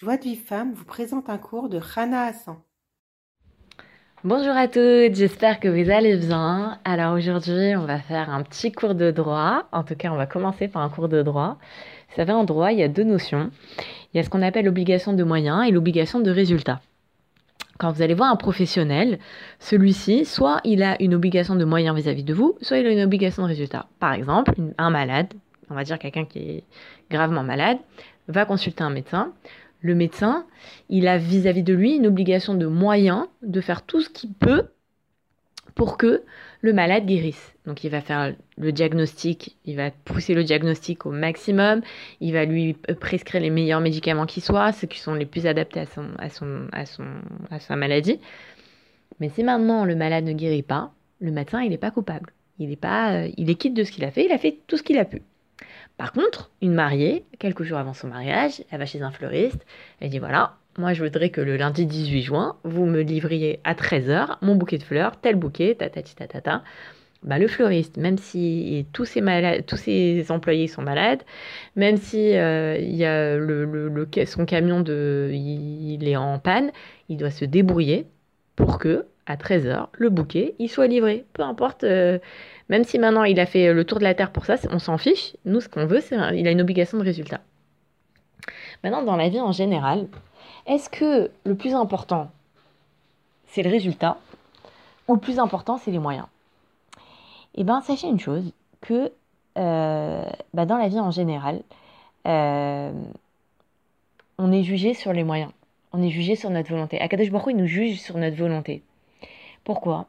Joie de vie femme vous présente un cours de Rana Hassan. Bonjour à toutes, j'espère que vous allez bien. Alors aujourd'hui, on va faire un petit cours de droit. En tout cas, on va commencer par un cours de droit. Vous savez, en droit, il y a deux notions. Il y a ce qu'on appelle l'obligation de moyens et l'obligation de résultat. Quand vous allez voir un professionnel, celui-ci, soit il a une obligation de moyens vis-à-vis de vous, soit il a une obligation de résultat. Par exemple, un malade, on va dire quelqu'un qui est gravement malade, va consulter un médecin le médecin, il a vis-à-vis de lui une obligation de moyens de faire tout ce qu'il peut pour que le malade guérisse. Donc il va faire le diagnostic, il va pousser le diagnostic au maximum, il va lui prescrire les meilleurs médicaments qui soient, ceux qui sont les plus adaptés à, son, à, son, à, son, à sa maladie. Mais si maintenant le malade ne guérit pas, le médecin il n'est pas coupable. Il est, pas, euh, il est quitte de ce qu'il a fait, il a fait tout ce qu'il a pu. Par contre, une mariée, quelques jours avant son mariage, elle va chez un fleuriste, elle dit voilà, moi je voudrais que le lundi 18 juin, vous me livriez à 13h mon bouquet de fleurs, tel bouquet, ta ta ta ta ta. Bah, le fleuriste, même si tous ses, malades, tous employés sont malades, même si euh, son camion de, il, est en panne, il doit se débrouiller pour que à 13h, le bouquet, soit livré. Peu importe euh, même si maintenant il a fait le tour de la Terre pour ça, on s'en fiche. Nous, ce qu'on veut, c'est qu'il a une obligation de résultat. Maintenant, dans la vie en général, est-ce que le plus important, c'est le résultat ou le plus important, c'est les moyens? Eh bien, sachez une chose, que euh, bah, dans la vie en général, euh, on est jugé sur les moyens. On est jugé sur notre volonté. Akadosh Baruch il nous juge sur notre volonté. Pourquoi?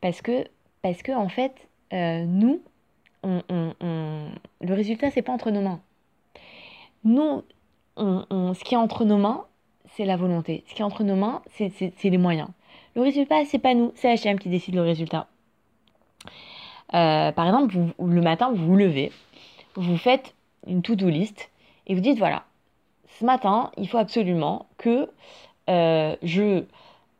Parce que, parce que en fait, euh, nous, le résultat, c'est pas entre nos mains. Nous, ce qui est entre nos mains, c'est la volonté. Ce qui est entre nos mains, c'est les moyens. Le résultat, c'est pas nous, c'est HM qui décide le résultat. Euh, par exemple, le matin, vous vous levez, vous faites une to-do list et vous dites voilà, ce matin, il faut absolument que euh, je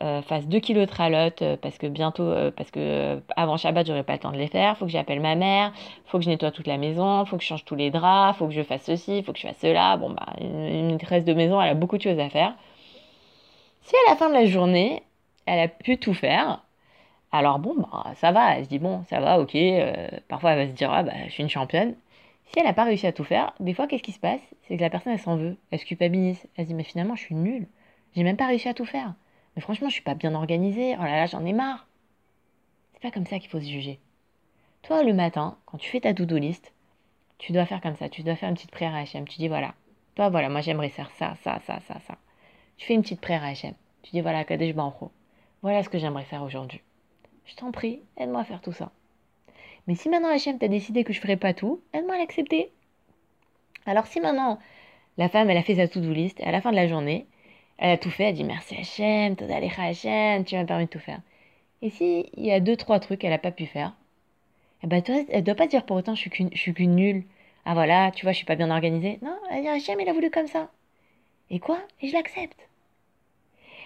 euh, fasse 2 kilos de tralotte euh, parce que bientôt, euh, parce que avant Shabbat, j'aurai pas le temps de les faire. Faut que j'appelle ma mère, faut que je nettoie toute la maison, faut que je change tous les draps, faut que je fasse ceci, faut que je fasse cela. Bon, bah, une maîtresse de maison, elle a beaucoup de choses à faire. Si à la fin de la journée, elle a pu tout faire, alors bon, bah, ça va. Elle se dit, bon, ça va, ok. parfois, elle va se dire, ah, bah, je suis une championne. Si elle n'a pas réussi à tout faire, des fois, qu'est-ce qui se passe? C'est que la personne, elle s'en veut. Elle se culpabilise. Elle se dit, mais finalement, je suis nulle. J'ai même pas réussi à tout faire. Mais franchement, je suis pas bien organisée. Oh là là, j'en ai marre. C'est pas comme ça qu'il faut se juger. Toi, le matin, quand tu fais ta to-do list, tu dois faire comme ça. Tu dois faire une petite prière à HM. Tu dis voilà. Toi, voilà, moi j'aimerais faire ça, ça, ça, ça, ça. Tu fais une petite prière à HM. Tu dis voilà, Kadesh Banro. Voilà ce que j'aimerais faire aujourd'hui. Je t'en prie, aide-moi à faire tout ça. Mais si maintenant HM t'a décidé que je ferai pas tout, aide-moi à l'accepter. Alors si maintenant la femme elle a fait sa to-do list et à la fin de la journée, elle a tout fait, elle dit merci Hachem, Toda Hachem, tu m'as permis de tout faire. Et si il y a deux, trois trucs qu'elle n'a pas pu faire, eh ben toi, elle doit pas dire pour autant je suis qu'une nulle. Ah voilà, tu vois, je suis pas bien organisée. Non, elle dit Hachem, il a voulu comme ça. Et quoi? Et je l'accepte.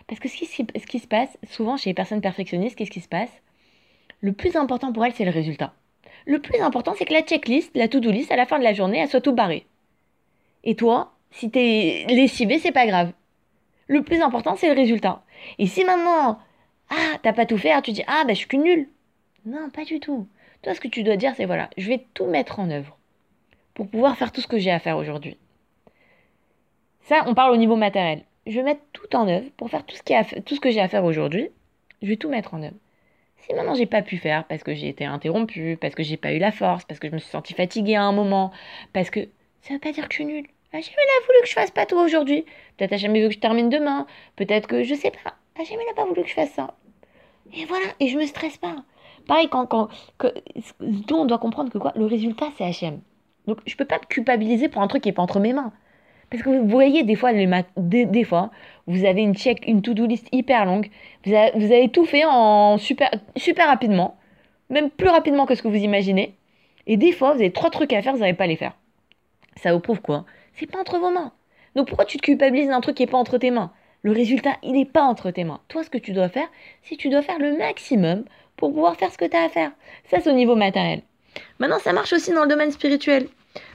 Parce que ce qui, ce qui se passe, souvent chez les personnes perfectionnistes, qu'est-ce qui se passe? Le plus important pour elles, c'est le résultat. Le plus important, c'est que la checklist, la to-do list, à la fin de la journée, elle soit tout barrée. Et toi, si t'es lessivé, c'est pas grave. Le plus important, c'est le résultat. Et si maintenant, ah, t'as pas tout fait, tu dis, ah, ben je suis qu'une nulle. Non, pas du tout. Toi, ce que tu dois dire, c'est voilà, je vais tout mettre en œuvre pour pouvoir faire tout ce que j'ai à faire aujourd'hui. Ça, on parle au niveau matériel. Je vais mettre tout en œuvre pour faire tout ce, tout ce que j'ai à faire aujourd'hui. Je vais tout mettre en œuvre. Si maintenant j'ai pas pu faire parce que j'ai été interrompue, parce que j'ai pas eu la force, parce que je me suis sentie fatiguée à un moment, parce que ça veut pas dire que je suis nulle. Hachem, il a voulu que je fasse pas tout aujourd'hui. Peut-être Hachem, il veut que je termine demain. Peut-être que je sais pas. Hachem, il n'a pas voulu que je fasse ça. Et voilà, et je me stresse pas. Pareil, quand, quand que, on doit comprendre que quoi Le résultat, c'est Hachem. Donc, je peux pas me culpabiliser pour un truc qui est pas entre mes mains. Parce que vous voyez, des fois, les des, des, fois, vous avez une check, une to-do list hyper longue. Vous avez, vous avez tout fait en super, super rapidement. Même plus rapidement que ce que vous imaginez. Et des fois, vous avez trois trucs à faire, vous n'allez pas les faire. Ça vous prouve quoi? C'est pas entre vos mains. Donc pourquoi tu te culpabilises d'un truc qui n'est pas entre tes mains? Le résultat, il n'est pas entre tes mains. Toi, ce que tu dois faire, c'est que tu dois faire le maximum pour pouvoir faire ce que tu as à faire. Ça, c'est au niveau matériel. Maintenant, ça marche aussi dans le domaine spirituel.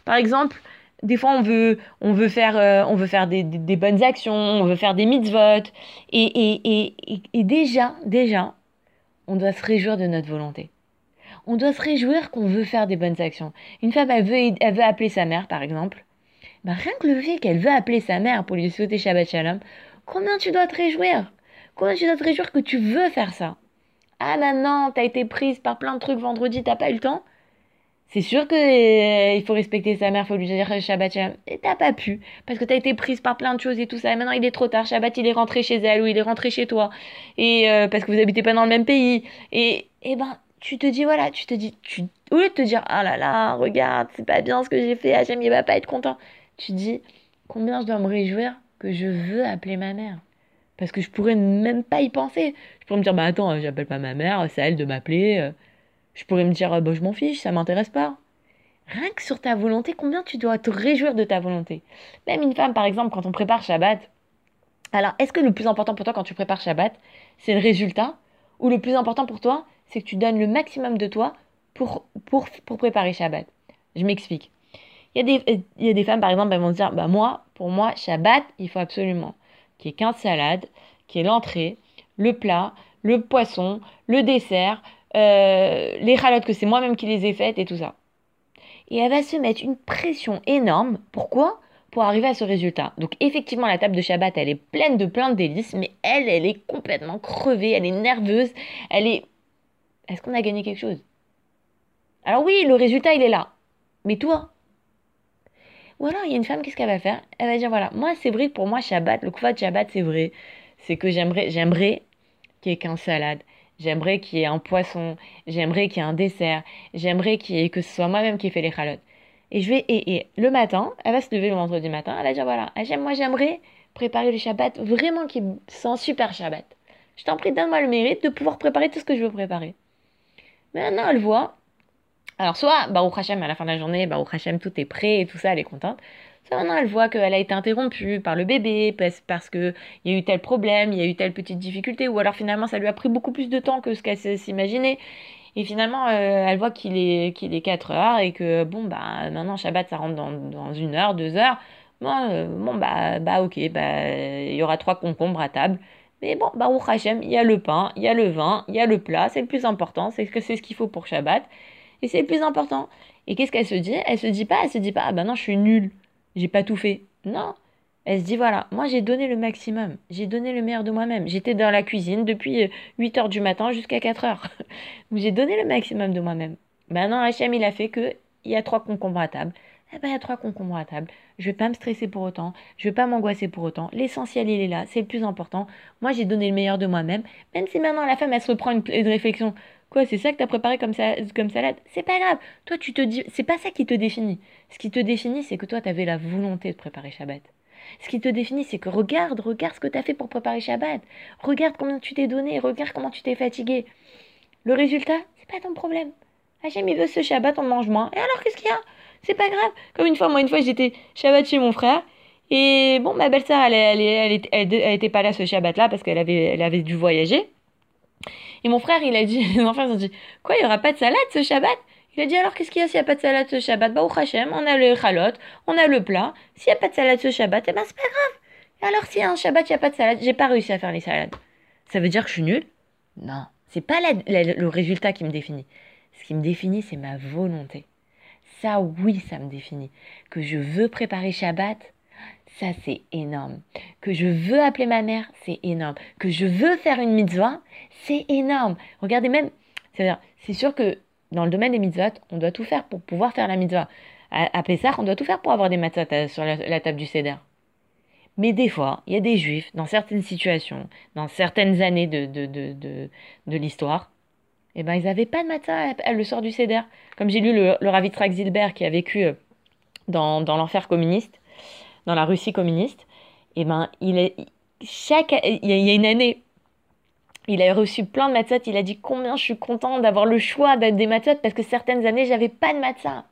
Par exemple, des fois, on veut, on veut faire, euh, on veut faire des, des- bonnes actions, on veut faire des mitzvot. Et, et, et, et déjà, déjà, on doit se réjouir de notre volonté. On doit se réjouir qu'on veut faire des bonnes actions. Une femme, elle veut, elle veut appeler sa mère, par exemple. Ben, rien que le fait qu'elle veut appeler sa mère pour lui souhaiter Shabbat Shalom, combien tu dois te réjouir? Combien tu dois te réjouir que tu veux faire ça? Ah maintenant, t'as été prise par plein de trucs vendredi, t'as pas eu le temps c'est sûr que euh, il faut respecter sa mère, faut lui dire Shabbat Shalom. Et t'as pas pu, parce que t'as été prise par plein de choses et tout ça. Et maintenant il est trop tard, Shabbat il est rentré chez elle ou il est rentré chez toi. Et euh, parce que vous habitez pas dans le même pays. Et, et ben, tu te dis, voilà, tu te dis, tu, au lieu de te dire, ah là là, regarde, c'est pas bien ce que j'ai fait, Hachem il va pas être content. Tu dis, combien je dois me réjouir que je veux appeler ma mère. Parce que je pourrais même pas y penser. Je pourrais me dire, bah attends, j'appelle pas ma mère, c'est à elle de m'appeler. euh. Je pourrais me dire, euh, bah, je m'en fiche, ça m'intéresse pas. Rien que sur ta volonté, combien tu dois te réjouir de ta volonté? Même une femme, par exemple, quand on prépare Shabbat. Alors, est-ce que le plus important pour toi quand tu prépares Shabbat, c'est le résultat? Ou le plus important pour toi, c'est que tu donnes le maximum de toi pour, pour, pour préparer Shabbat? Je m'explique. Il y, a des, il y a des femmes, par exemple, elles vont se dire, bah moi, pour moi, Shabbat, il faut absolument qu'il y ait 15 salades, qu'il y ait l'entrée, le plat, le poisson, le dessert, euh, les chalotes que c'est moi-même qui les ai faites et tout ça. Et elle va se mettre une pression énorme. Pourquoi? Pour arriver à ce résultat. Donc effectivement, la table de Shabbat, elle est pleine de plein de délices, mais elle, elle est complètement crevée, elle est nerveuse, elle est... Est-ce qu'on a gagné quelque chose? Alors oui, le résultat, il est là. Mais toi? Ou alors, il y a une femme, qu'est-ce qu'elle va faire? Elle va dire, voilà, moi, c'est vrai que pour moi, Shabbat, le de Shabbat, c'est vrai. C'est que j'aimerais, j'aimerais qu'il y ait qu'un salade. J'aimerais qu'il y ait un poisson, j'aimerais qu'il y ait un dessert, j'aimerais que ce soit moi-même qui ai fait les chalotes. Et je vais et, et le matin, elle va se lever le vendredi matin, elle va dire voilà, moi j'aimerais préparer le Shabbat vraiment qui sent super Shabbat. Je t'en prie, donne-moi le mérite de pouvoir préparer tout ce que je veux préparer. Mais maintenant, elle voit. Alors, soit, Baruch Hashem, à la fin de la journée, Baruch Hashem, tout est prêt et tout ça, elle est contente. Soit maintenant, elle voit qu'elle a été interrompue par le bébé parce, parce qu'il y a eu tel problème, il y a eu telle petite difficulté, ou alors finalement, ça lui a pris beaucoup plus de temps que ce qu'elle s'imaginait. Et finalement, euh, elle voit qu'il est, qu'il est 4 heures et que, bon, bah, maintenant, Shabbat, ça rentre dans, dans une heure, deux heures. Bon, euh, bon bah, bah, ok, bah, il y aura trois concombres à table. Mais bon, bah, au Hachem, il y a le pain, il y a le vin, il y a le plat, c'est le plus important, c'est ce qu'il faut pour Shabbat. Et c'est le plus important. Et qu'est-ce qu'elle se dit? Elle se dit pas, elle se dit pas, ah bah non, je suis nulle, j'ai pas tout fait. Non, elle se dit voilà, moi j'ai donné le maximum, j'ai donné le meilleur de moi-même. J'étais dans la cuisine depuis 8 heures du matin jusqu'à 4 heures. J'ai donné le maximum de moi-même. Maintenant, Hachem, il a fait que il y a trois concombres à table. Eh ben, il y a trois concombres à table. Je vais pas me stresser pour autant. Je vais pas m'angoisser pour autant. L'essentiel, il est là. C'est le plus important. Moi, j'ai donné le meilleur de moi-même. Même si maintenant la femme, elle se reprend une, une réflexion. Quoi, c'est ça que t'as préparé comme, ça, comme salade? C'est pas grave. Toi, tu te dis, c'est pas ça qui te définit. Ce qui te définit, c'est que toi, t'avais la volonté de préparer Shabbat. Ce qui te définit, c'est que regarde, regarde ce que tu as fait pour préparer Shabbat. Regarde combien tu t'es donné, regarde comment tu t'es fatigué. Le résultat, c'est pas ton problème. Hachem, il veut ce Shabbat, on mange moins. Et alors, qu'est-ce qu'il y a? C'est pas grave. Comme une fois, moi, une fois, j'étais Shabbat chez mon frère. Et bon, ma belle-sœur, elle, elle, elle, elle, elle, était pas là ce Shabbat-là parce qu'elle avait, elle avait dû voyager. Et mon frère, il a dit, les enfants, ils ont dit, quoi, il y aura pas de salade ce Shabbat? Il a dit alors qu'est-ce qu'il y a s'il n'y a pas de salade ce Shabbat? Bah au Hachem, on a le chalot, on a le plat. S'il n'y a pas de salade ce Shabbat, eh ben c'est pas grave. Alors s'il y a un Shabbat, il n'y a pas de salade, j'ai pas réussi à faire les salades. Ça veut dire que je suis nulle? Non, c'est pas le résultat qui me définit. Ce qui me définit, c'est ma volonté. Ça, oui, ça me définit. Que je veux préparer Shabbat, ça c'est énorme. Que je veux appeler ma mère, c'est énorme. Que je veux faire une mitzvah, c'est énorme. Regardez même, c'est sûr que dans le domaine des mitzvot, on doit tout faire pour pouvoir faire la mitzvah. À, à Pessah, on doit tout faire pour avoir des matzot sur la, table du Seder. Mais des fois, il y a des juifs, dans certaines situations, dans certaines années de, de, de, de, l'histoire, eh ben, ils n'avaient pas de matzah le sort du Seder. Comme j'ai lu le, le Zilber qui a vécu dans, dans l'enfer communiste, dans la Russie communiste, eh ben, il est, chaque, il y a une année, il a reçu plein de matzot. Il a dit combien je suis content d'avoir le choix des matzot parce que certaines années, j'avais pas de matzah.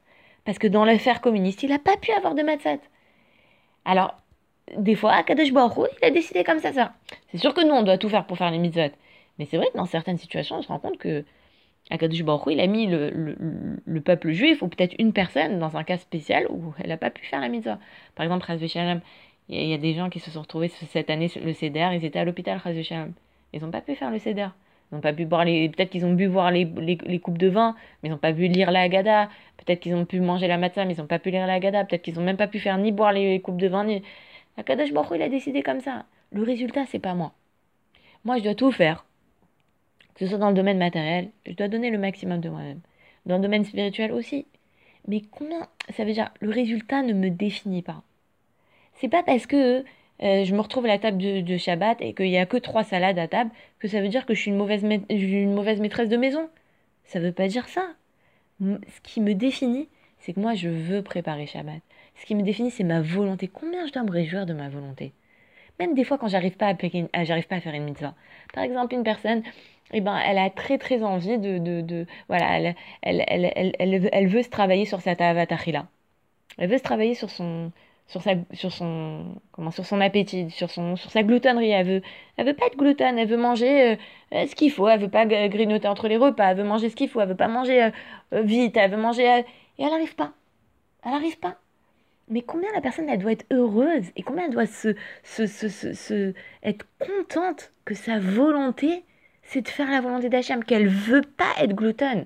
Parce que dans l'affaire communiste, il n'a pas pu avoir de matzot. Alors, des fois, Kadosh Baruch il a décidé comme ça, ça. C'est sûr que nous, on doit tout faire pour faire les mitzvot. Mais c'est vrai que dans certaines situations, on se rend compte que Akadosh Baruch il a mis le, le, le peuple juif, ou peut-être une personne, dans un cas spécial où elle n'a pas pu faire la mitzvah. Par exemple, il y, a des gens qui se sont retrouvés cette année, le CEDER, ils étaient à l'hôpital Shalom. Ils n'ont pas pu faire le CEDER. Ils n'ont pas pu boire les. Peut-être qu'ils ont pu boire les, les, les, coupes de vin, mais ils n'ont pas pu lire la Haggadah. Peut-être qu'ils ont pu manger la matzah, mais ils n'ont pas pu lire la Haggadah. Peut-être qu'ils n'ont même pas pu faire ni boire les coupes de vin, ni. Akadosh Baruch il a décidé comme ça. Le résultat, c'est pas moi. Moi, je dois tout faire. Que ce soit dans le domaine matériel, je dois donner le maximum de moi-même. Dans le domaine spirituel aussi. Mais combien Ça veut dire, le résultat ne me définit pas. C'est pas parce que euh, je me retrouve à la table de, Shabbat et qu'il n'y a que trois salades à table, que ça veut dire que je suis une mauvaise, une mauvaise maîtresse de maison. Ça ne veut pas dire ça. Ce qui me définit, c'est que moi, je veux préparer Shabbat. Ce qui me définit, c'est ma volonté. Combien je dois me réjouir de ma volonté? Même des fois, quand j'arrive pas j'arrive pas à faire une mitzvah. Par exemple, une personne, eh ben, elle a très très envie de, de, de voilà, elle, elle, elle, elle, veut se travailler sur sa tavatachila. Elle veut se travailler sur son, sur sa sur son comment sur son appétit sur son sur sa gloutonnerie. Elle veut elle veut pas être gloutonne elle veut manger euh, ce qu'il faut. Elle veut pas grignoter entre les repas elle veut manger ce qu'il faut. Elle veut pas manger euh, euh, vite elle veut manger et elle n'arrive pas. Elle n'arrive pas. Mais combien la personne elle doit être heureuse et combien elle doit se, se, se, se être contente que sa volonté c'est de faire la volonté d'Hachem qu'elle veut pas être gloutonne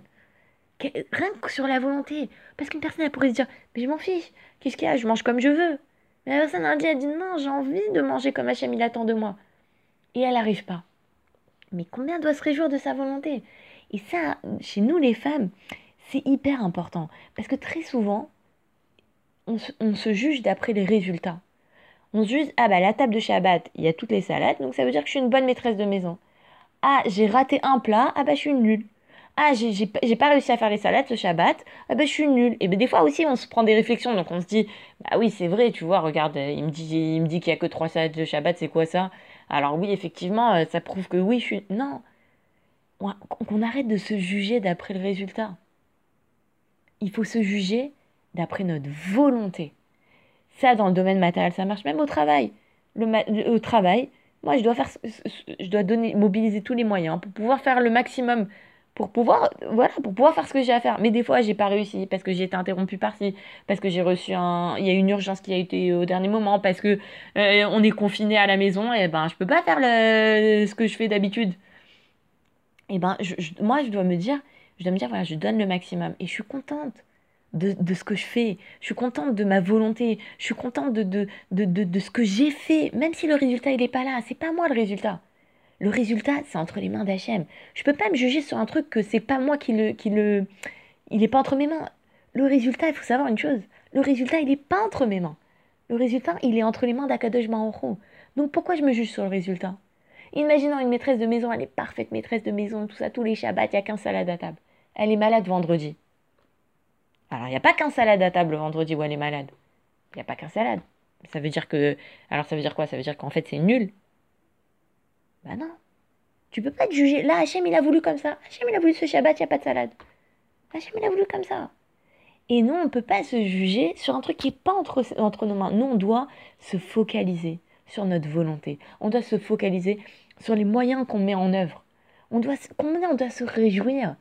rien que sur la volonté parce qu'une personne elle pourrait se dire mais je m'en fiche Qu'est-ce qu'il y a? Je mange comme je veux. Mais la personne dit, elle dit non, j'ai envie de manger comme Hachem il attend de moi. Et elle n'arrive pas. Mais combien doit se réjouir de sa volonté? Et ça, chez nous les femmes, c'est hyper important. Parce que très souvent, on se, juge d'après les résultats. On se juge, ah bah la table de Shabbat, il y a toutes les salades, donc ça veut dire que je suis une bonne maîtresse de maison. Ah, j'ai raté un plat, ah bah je suis nulle. Ah, j'ai pas réussi à faire les salades ce Shabbat, ah ben je suis nulle. Et ben des fois aussi, on se prend des réflexions, donc on se dit, bah oui, c'est vrai, tu vois, regarde, il me dit, me dit qu'il y a que trois salades de Shabbat, c'est quoi ça? Alors oui, effectivement, euh, ça prouve que oui, je suis. Non Qu'on arrête de se juger d'après le résultat. Il faut se juger d'après notre volonté. Ça, dans le domaine matériel, ça marche même au travail. Le, au travail, moi, je dois faire, je dois donner, mobiliser tous les moyens pour pouvoir faire le maximum pour pouvoir voilà pour pouvoir faire ce que j'ai à faire. Mais des fois j'ai pas réussi parce que j'ai été interrompue par-ci parce que j'ai reçu un il y a une urgence qui a été au dernier moment parce que euh, on est confiné à la maison et ben je peux pas faire le, ce que je fais d'habitude. Et ben moi je dois me dire je dois me dire voilà je donne le maximum. Et je suis contente de, ce que je fais je suis contente de ma volonté je suis contente de de, de, de, ce que j'ai fait même si le résultat il est pas là c'est pas moi le résultat le résultat, c'est entre les mains d'Hachem. Je peux pas me juger sur un truc que c'est pas moi qui le, qui le, il est pas entre mes mains. Le résultat, il faut savoir une chose. Le résultat, il est pas entre mes mains. Le résultat, il est entre les mains d'Akadosh Baruch Donc pourquoi je me juge sur le résultat? Imaginons une maîtresse de maison, elle est parfaite maîtresse de maison, tout ça, tous les Shabbats, il n'y a qu'un salade à table. Elle est malade vendredi. Alors, il n'y a pas qu'un salade à table vendredi où elle est malade. Il n'y a pas qu'un salade. Ça veut dire que. Alors, ça veut dire quoi? Ça veut dire qu'en fait, c'est nul. Bah non. Tu peux pas te juger. Là, Hachem, il a voulu comme ça. Hachem, il a voulu ce Shabbat, il n'y a pas de salade. Hachem, il a voulu comme ça. Et nous, on ne peut pas se juger sur un truc qui n'est pas entre, entre nos mains. Nous, on doit se focaliser sur notre volonté. On doit se focaliser sur les moyens qu'on met en œuvre. On doit, on doit se réjouir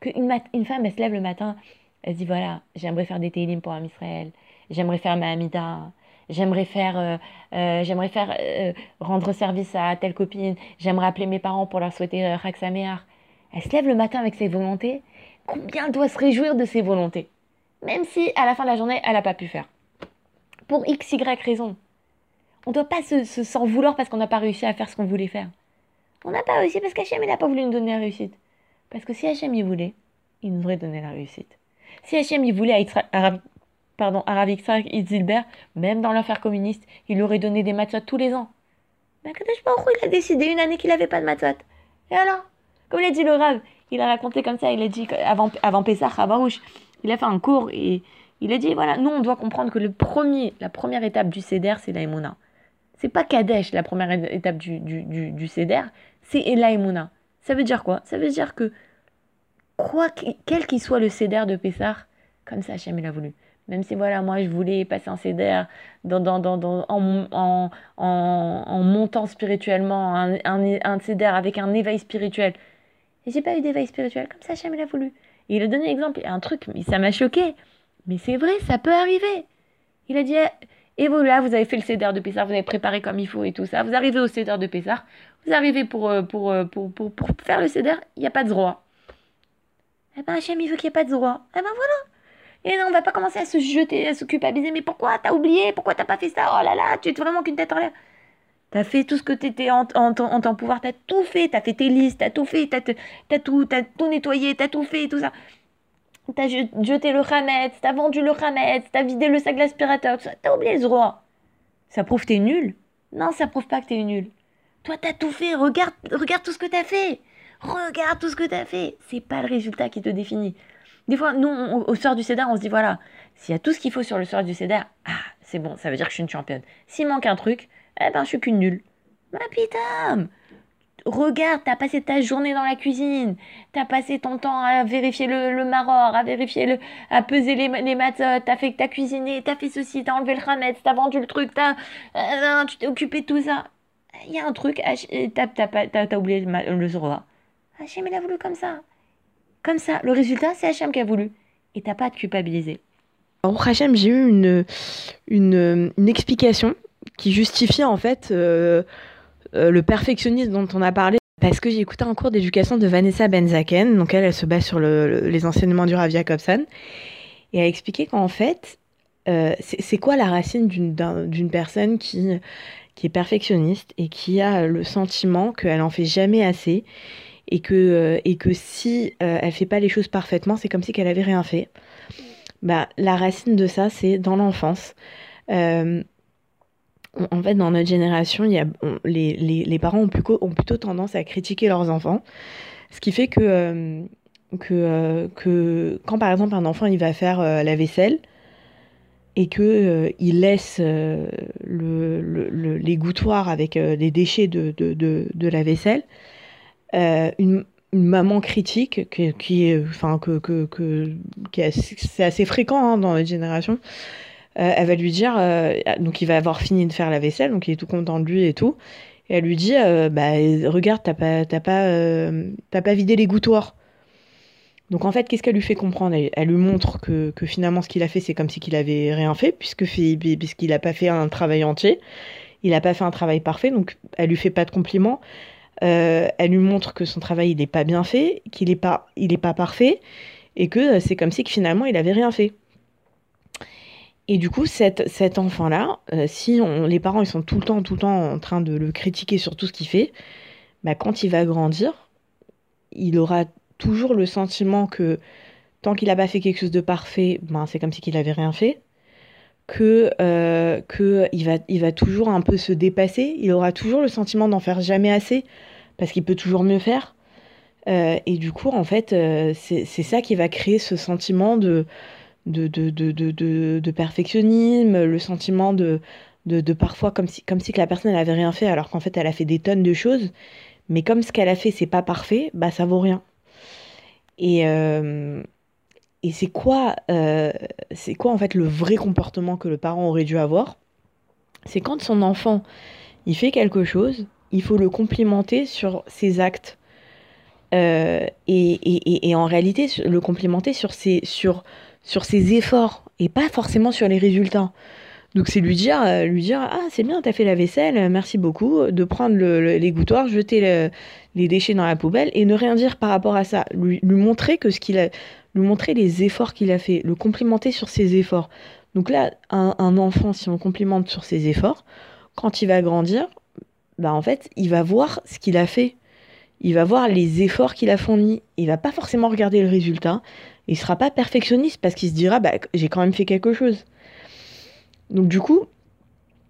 qu'une une femme, elle se lève le matin, elle se dit voilà, j'aimerais faire des télim pour un Israël, j'aimerais faire ma Amida, j'aimerais faire, euh, euh, j'aimerais faire euh, rendre service à telle copine, j'aimerais appeler mes parents pour leur souhaiter euh, Elle se lève le matin avec ses volontés. Combien elle doit se réjouir de ses volontés? Même si à la fin de la journée, elle n'a pas pu faire. Pour x, y raison. On ne doit pas se, s'en vouloir parce qu'on n'a pas réussi à faire ce qu'on voulait faire. On n'a pas réussi parce qu'Hachem n'a pas voulu nous donner la réussite. Parce que si Hachem y voulait, il nous aurait donné la réussite. Si Hachem y voulait à pardon, Aravik et Zilbert, même dans l'affaire communiste, il aurait donné des matzot tous les ans. Mais Kadesh Baruch il a décidé une année qu'il n'avait pas de matzot. Et alors? Comme l'a dit le Rav, il a raconté comme ça, il a dit avant, avant Pessah, il a fait un cours et il a dit voilà, nous on doit comprendre que le premier, la première étape du Seder, c'est la Ce C'est pas Kadesh la première étape du, du, du, du c'est la Ça veut dire quoi? Ça veut dire que, quel qu'il soit le Seder de Pessah, comme ça Hachem il voulu. Même si voilà, moi je voulais passer un CDR dans, dans, dans, dans en, en, en, montant spirituellement, un, un, CDR avec un éveil spirituel. Et j'ai pas eu d'éveil spirituel. Comme ça, Hachem, il voulu. Et il a donné l'exemple, un truc, mais ça m'a choqué. Mais c'est vrai, ça peut arriver. Il a dit, et vous là, vous avez fait le cédère de Pessar, vous avez préparé comme il faut et tout ça. Vous arrivez au cédère de Pessar, vous arrivez pour, euh, euh, pour, pour, faire le cédère, il n'y a pas de roi. Eh ben, Hachem, il veut qu'il n'y ait pas de roi. Eh ben voilà. Et non, on va pas commencer à se jeter, à se culpabiliser. Mais pourquoi t'as oublié? Pourquoi t'as pas fait ça? Oh là là, tu es vraiment qu'une tête en l'air. T'as fait tout ce que t'étais en, en, en, ton pouvoir, t'as tout fait, t'as fait tes listes, t'as tout fait, t'as as tout, tout nettoyé, t'as tout fait, tout ça. T'as jeté le Hametz, t'as vendu le Hametz, t'as vidé le sac d'aspirateur, t'as oublié le roi. Ça prouve que t'es nul? Non, ça prouve pas que t'es nul. Toi, t'as tout fait, regarde tout ce que t'as fait. Regarde tout ce que t'as fait. C'est pas le résultat qui te définit. Des fois, nous, au soir du CEDAR, on se dit voilà, s'il y a tout ce qu'il faut sur le soir du CEDAR, ah, c'est bon, ça veut dire que je suis une championne. S'il manque un truc, eh ben, je suis qu'une nulle. Ma putain Regarde, t'as passé ta journée dans la cuisine, t'as passé ton temps à vérifier le, le maror, à vérifier le, à peser les, les t'as fait, t'as cuisiné, t'as fait ceci, t'as enlevé le rametz, t'as vendu le truc, t'as, euh, tu t'es occupé de tout ça. Il y a un truc, t'as, t'as, t'as, oublié le, le. Hachem, il a voulu comme ça. Comme ça, le résultat, c'est Hachem qui a voulu. Et t'as pas à te culpabiliser. Alors, Hachem, j'ai eu une, une, explication qui justifie en fait euh, euh, le perfectionnisme dont on a parlé. Parce que j'ai écouté un cours d'éducation de Vanessa Benzaken, donc elle, elle se base sur le, le, les enseignements du Rav Jacobson, et elle a expliqué qu'en fait, euh, c'est quoi la racine d'une personne qui, qui est perfectionniste et qui a le sentiment qu'elle en fait jamais assez et que, euh, et que si euh, elle fait pas les choses parfaitement, c'est comme si qu'elle avait rien fait. Bah, la racine de ça, c'est dans l'enfance. Euh, en fait, dans notre génération, y a, les, les, les, parents ont plutôt, tendance à critiquer leurs enfants, ce qui fait que, que, que quand par exemple un enfant il va faire la vaisselle et que il laisse le, le, l'égouttoir avec les déchets de, de, de, de la vaisselle, une, une, maman critique qui, qui enfin que, que, que, assez, c'est assez fréquent hein, dans notre génération. Euh, elle va lui dire, euh, donc il va avoir fini de faire la vaisselle, donc il est tout content de lui et tout. Et elle lui dit, euh, bah regarde, t'as pas, t'as pas, t'as pas vidé les gouttoirs. Donc en fait, qu'est-ce qu'elle lui fait comprendre? Elle, lui montre que, que finalement ce qu'il a fait, c'est comme si qu'il avait rien fait, puisque puisqu'il n'a pas fait un travail entier, il n'a pas fait un travail parfait, donc elle lui fait pas de compliments. Euh, elle lui montre que son travail il n'est pas bien fait, qu'il n'est pas, il est pas parfait, et que c'est comme si que finalement il avait rien fait. Et du coup, cet, enfant-là, euh, si les parents ils sont tout le temps, tout le temps en train de le critiquer sur tout ce qu'il fait, bah, quand il va grandir, il aura toujours le sentiment que tant qu'il n'a pas fait quelque chose de parfait, ben, c'est comme si qu'il n'avait rien fait. Que, euh, que il, va, il va toujours un peu se dépasser, il aura toujours le sentiment d'en faire jamais assez, parce qu'il peut toujours mieux faire. Euh, et du coup, en fait, euh, c'est ça qui va créer ce sentiment de perfectionnisme, le sentiment de, parfois comme si, comme si que la personne n'avait rien fait alors qu'en fait elle a fait des tonnes de choses, mais comme ce qu'elle a fait c'est pas parfait, bah ça vaut rien. Et, euh, et c'est quoi, c'est quoi en fait le vrai comportement que le parent aurait dû avoir? C'est quand son enfant il fait quelque chose, il faut le complimenter sur ses actes. Euh, et, et, et, en réalité, le complimenter sur ses, sur, sur ses efforts et pas forcément sur les résultats. Donc c'est lui dire, euh, lui dire ah c'est bien t'as fait la vaisselle, merci beaucoup, de prendre le, jeter le, les déchets dans la poubelle et ne rien dire par rapport à ça, lui, lui montrer que ce qu'il a, lui montrer les efforts qu'il a fait, le complimenter sur ses efforts. Donc là un, un, enfant si on complimente sur ses efforts, quand il va grandir, bah en fait il va voir ce qu'il a fait, il va voir les efforts qu'il a fournis, il va pas forcément regarder le résultat, il sera pas perfectionniste parce qu'il se dira bah j'ai quand même fait quelque chose. Donc du coup,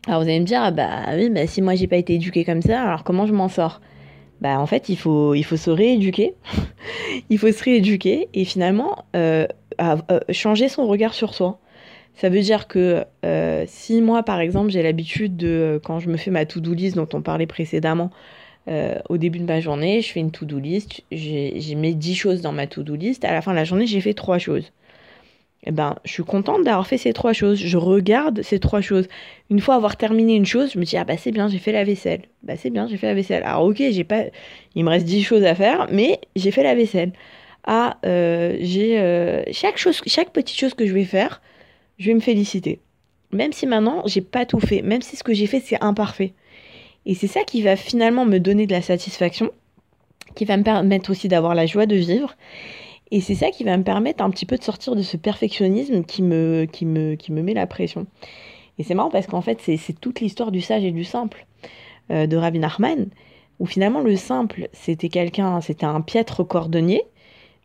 alors vous allez me dire ah bah oui bah si moi j'ai pas été éduqué comme ça, alors comment je m'en sors? Bah en fait il faut il faut se rééduquer, il faut se rééduquer et finalement euh, à changer son regard sur soi. Ça veut dire que euh, si moi par exemple j'ai l'habitude de quand je me fais ma to-do list dont on parlait précédemment euh, au début de ma journée, je fais une to-do list, j'ai mis 10 choses dans ma to-do list, à la fin de la journée, j'ai fait 3 choses. eh ben, je suis contente d'avoir fait ces trois choses. Je regarde ces trois choses. Une fois avoir terminé une chose, je me dis ah bah c'est bien, j'ai fait la vaisselle. Bah c'est bien, j'ai fait la vaisselle. Alors ok, j'ai il me reste dix choses à faire, mais j'ai fait la vaisselle. Ah, euh, j'ai chaque chose, chaque petite chose que je vais faire, je vais me féliciter. Même si maintenant j'ai pas tout fait, même si ce que j'ai fait c'est imparfait. Et c'est ça qui va finalement me donner de la satisfaction, qui va me permettre aussi d'avoir la joie de vivre et c'est ça qui va me permettre un petit peu de sortir de ce perfectionnisme qui me, qui me, qui me met la pression. Et c'est marrant parce qu'en fait, c'est toute l'histoire du sage et du simple euh, de Rabbi Nachman, où finalement le simple, c'était quelqu'un, c'était un piètre cordonnier,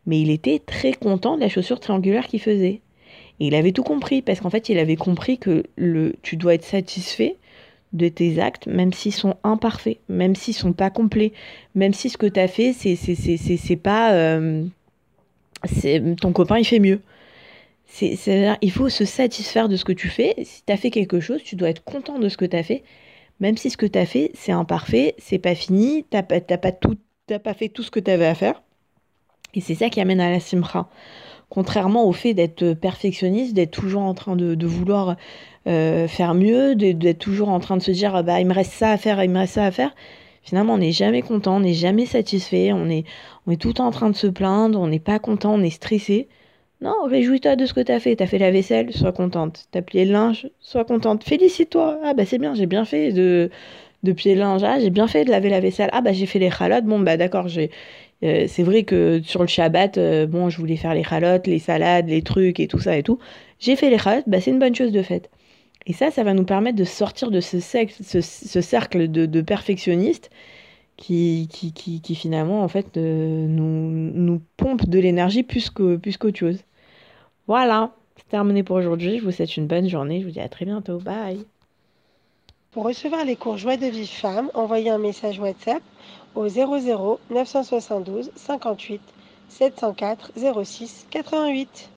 mais il était très content de la chaussure triangulaire qu'il faisait. Et il avait tout compris, parce qu'en fait, il avait compris que le, tu dois être satisfait de tes actes, même s'ils sont imparfaits, même s'ils sont pas complets, même si ce que tu as fait, c'est pas... Euh, ton copain il fait mieux. C'est, il faut se satisfaire de ce que tu fais. Si tu as fait quelque chose, tu dois être content de ce que tu as fait, même si ce que tu as fait, c'est imparfait, c'est pas fini, tu n'as pas, pas, tout, pas fait tout ce que tu avais à faire. Et c'est ça qui amène à la simra. Contrairement au fait d'être perfectionniste, d'être toujours en train de, vouloir euh, faire mieux, d'être toujours en train de se dire bah, il me reste ça à faire, il me reste ça à faire. Finalement, on n'est jamais content, on n'est jamais satisfait, on est, tout le temps en train de se plaindre, on n'est pas content, on est stressé. Non, réjouis-toi de ce que tu as fait. Tu as fait la vaisselle, sois contente. Tu as plié le linge, sois contente. Félicite-toi. Ah bah c'est bien, j'ai bien fait de, de plier le linge. Ah, j'ai bien fait de laver la vaisselle. Ah bah j'ai fait les chalotes. Bon bah d'accord, j'ai... Euh, c'est vrai que sur le Shabbat, euh, bon, je voulais faire les chalotes, les salades, les trucs et tout ça et tout. J'ai fait les chalotes, bah c'est une bonne chose de fait. Et ça, ça va nous permettre de sortir de ce, ce, cercle de, perfectionnistes qui, qui, qui, finalement, en fait, euh, nous, nous pompe de l'énergie plus qu'autre plus chose. Voilà, c'est terminé pour aujourd'hui. Je vous souhaite une bonne journée. Je vous dis à très bientôt. Bye. Pour recevoir les cours Joie de vie femme, envoyez un message WhatsApp au 00 972 58 704 06 88.